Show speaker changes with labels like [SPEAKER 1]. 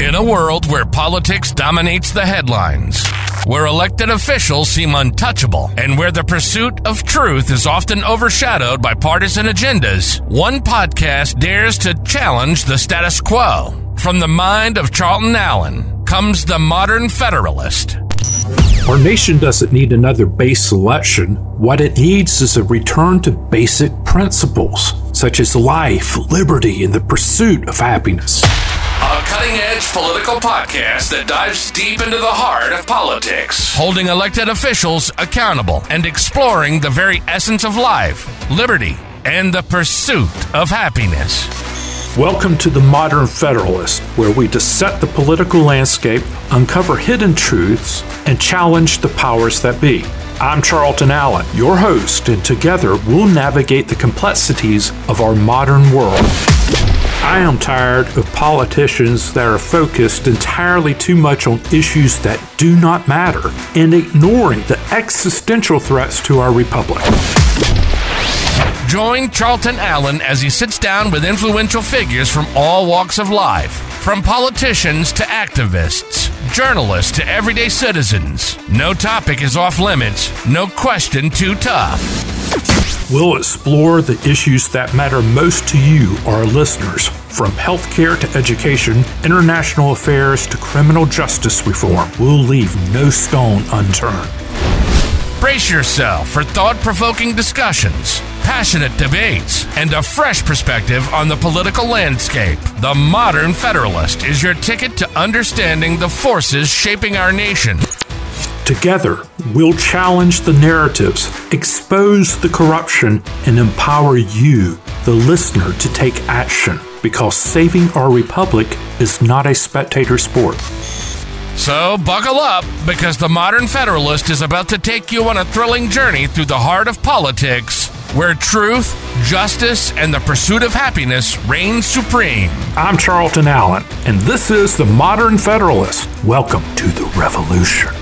[SPEAKER 1] In a world where politics dominates the headlines, where elected officials seem untouchable, and where the pursuit of truth is often overshadowed by partisan agendas, one podcast dares to challenge the status quo. From the mind of Charlton Allen comes the modern Federalist.
[SPEAKER 2] Our nation doesn't need another base election. What it needs is a return to basic principles, such as life, liberty, and the pursuit of happiness.
[SPEAKER 1] A cutting edge political podcast that dives deep into the heart of politics, holding elected officials accountable and exploring the very essence of life, liberty, and the pursuit of happiness.
[SPEAKER 2] Welcome to the Modern Federalist, where we dissect the political landscape, uncover hidden truths, and challenge the powers that be. I'm Charlton Allen, your host, and together we'll navigate the complexities of our modern world. I am tired of politicians that are focused entirely too much on issues that do not matter and ignoring the existential threats to our republic.
[SPEAKER 1] Join Charlton Allen as he sits down with influential figures from all walks of life, from politicians to activists, journalists to everyday citizens. No topic is off limits, no question too tough.
[SPEAKER 2] We'll explore the issues that matter most to you, our listeners, from healthcare to education, international affairs to criminal justice reform. We'll leave no stone unturned.
[SPEAKER 1] Brace yourself for thought provoking discussions, passionate debates, and a fresh perspective on the political landscape. The Modern Federalist is your ticket to understanding the forces shaping our nation.
[SPEAKER 2] Together, we'll challenge the narratives, expose the corruption, and empower you, the listener, to take action because saving our republic is not a spectator sport.
[SPEAKER 1] So, buckle up because the Modern Federalist is about to take you on a thrilling journey through the heart of politics where truth, justice, and the pursuit of happiness reign supreme.
[SPEAKER 2] I'm Charlton Allen, and this is the Modern Federalist. Welcome to the revolution.